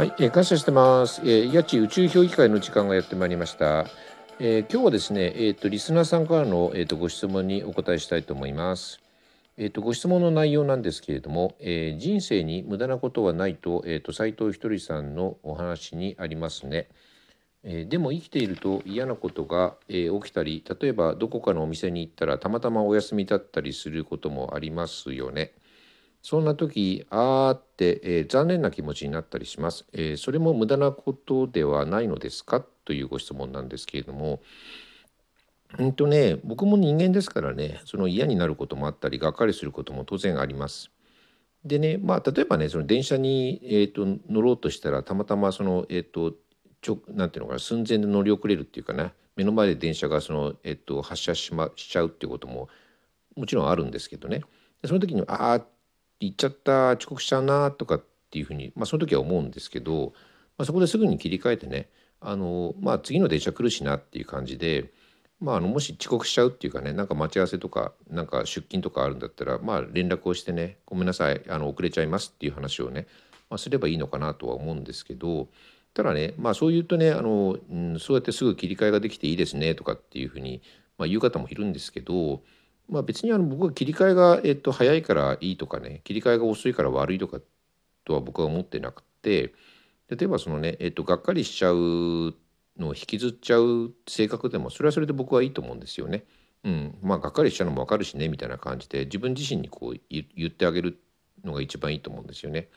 はい、えー、感謝してます。えー、八宇宙評議会の時間がやってまいりました。えー、今日はですね、えっ、ー、とリスナーさんからのえっ、ー、とご質問にお答えしたいと思います。えっ、とご質問の内容なんですけれども、え人生に無駄なことはないとえっ、と斉藤ひとりさんのお話にありますね。えでも生きていると嫌なことが、え起きたり、例えばどこかのお店に行ったらたまたまお休みだったりすることもありますよね。そんな時あーって、えー、残念な気持ちになったりします、えー、それも無駄なことではないのですか？というご質問なんですけれども。うんとね僕も人間ですからねその嫌になることもあったりがっかりすることも当然あります。でねまあ例えばねその電車に、えーと、乗ろうとしたらたまたまそのえっ、ー、とちょなんていうのかな寸前で乗り遅れるっていうかね目の前で電車がその、えーと、発車し,、ま、しちゃうっていうことももちろんあるんですけどね。その時にああ行っちゃった遅刻しちゃうなとかっていうふうに、まあ、その時は思うんですけど、まあ、そこですぐに切り替えてねあの、まあ、次の電車来るしなっていう感じで、まあ、あのもし遅刻しちゃうっていうかねなんか待ち合わせとかなんか出勤とかあるんだったら、まあ、連絡をしてねごめんなさいあの遅れちゃいますっていう話をね、まあ、すればいいのかなとは思うんですけどただね、まあ、そう言うとねあの、うん、そうやってすぐ切り替えができていいですねとかっていうふうに、まあ、言う方もいるんですけどまあ、別にあの僕は切り替えが、えっと、早いからいいとかね切り替えが遅いから悪いとかとは僕は思ってなくて例えばそのね、えっと、がっかりしちゃうのを引きずっちゃう性格でもそれはそれで僕はいいと思うんですよね。うん、まあがっかりしちゃうのも分かるしねみたいな感じで自分自身にこう言ってあげるのが一番いいと思うんですよね。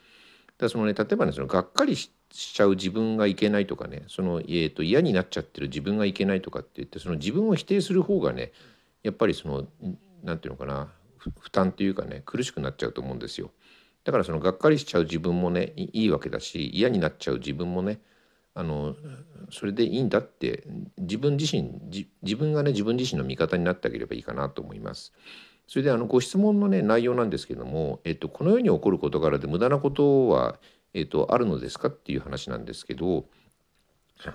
だそのね例えばねそのがっかりしちゃう自分がいけないとかねその、えーと嫌になっちゃってる自分がいけないとかって言ってその自分を否定する方がねやっぱりその何て言うのかな負担というかね苦しくなっちゃうと思うんですよ。だからそのがっかりしちゃう自分もねいいわけだし嫌になっちゃう自分もねあのそれでいいんだって自分自身自分がね自分自身の味方になってあげればいいかなと思います。それであのご質問のね内容なんですけども、えっと、この世に起こる事柄で無駄なことは、えっと、あるのですかっていう話なんですけど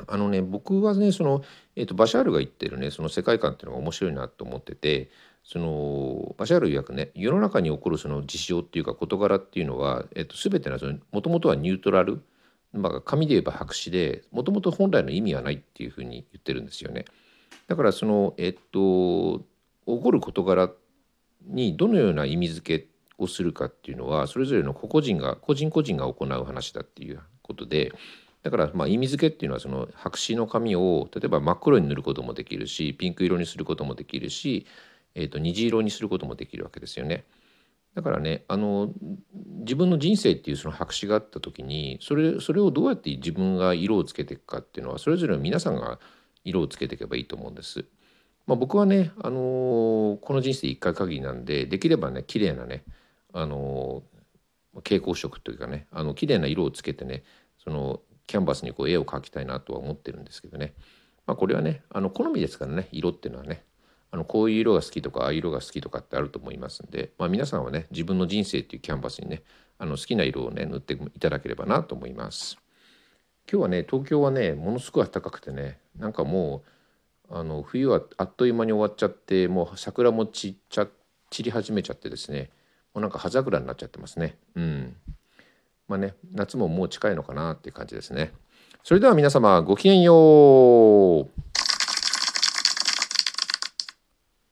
あのね僕はねその、えーと、バシャールが言ってるねその世界観っていうのが面白いなと思っててそのバシャール曰くね世の中に起こるその事象っていうか事柄っていうのは、えーと、全てのもともとはニュートラル、まあ、紙で言えば白紙でもともと本来の意味はないっていうふうに言ってるんですよね。だからそのえっ、と起こる事柄にどのような意味付けをするかっていうのはそれぞれの個々人が個人個人が行う話だっていうことでだからまあ意味付けっていうのはその白紙の紙を例えば真っ黒に塗ることもできるしピンク色にすることもできるし、えー、と虹色にすることもできるわけですよね。だからねあの自分の人生っていうその白紙があった時にそれそれをどうやって自分が色をつけていくかっていうのはそれぞれの皆さんが色をつけていけばいいと思うんです。まあ、僕はね、あのこの人生一回限りなんでできればね綺麗なね、あの蛍光色というかねあの綺麗な色をつけてねそのャンバスにこう絵を描きたいなとは思ってるんですけどね、まあ、これはねあの好みですからね色っていうのはねあのこういう色が好きとかああいう色が好きとかってあると思いますんで、まあ、皆さんはね自分の人生っていうキャンバスにねあの好きな色をね塗っていただければなと思います。今日はね東京はねものすごい暖かくてねなんかもうあの冬はあっという間に終わっちゃってもう桜も散っちゃ散り始めちゃってですねもうなんか葉桜になっちゃってますね。うんまあね、夏ももう近いのかなっていう感じですね。それでは皆様ごきげんよう。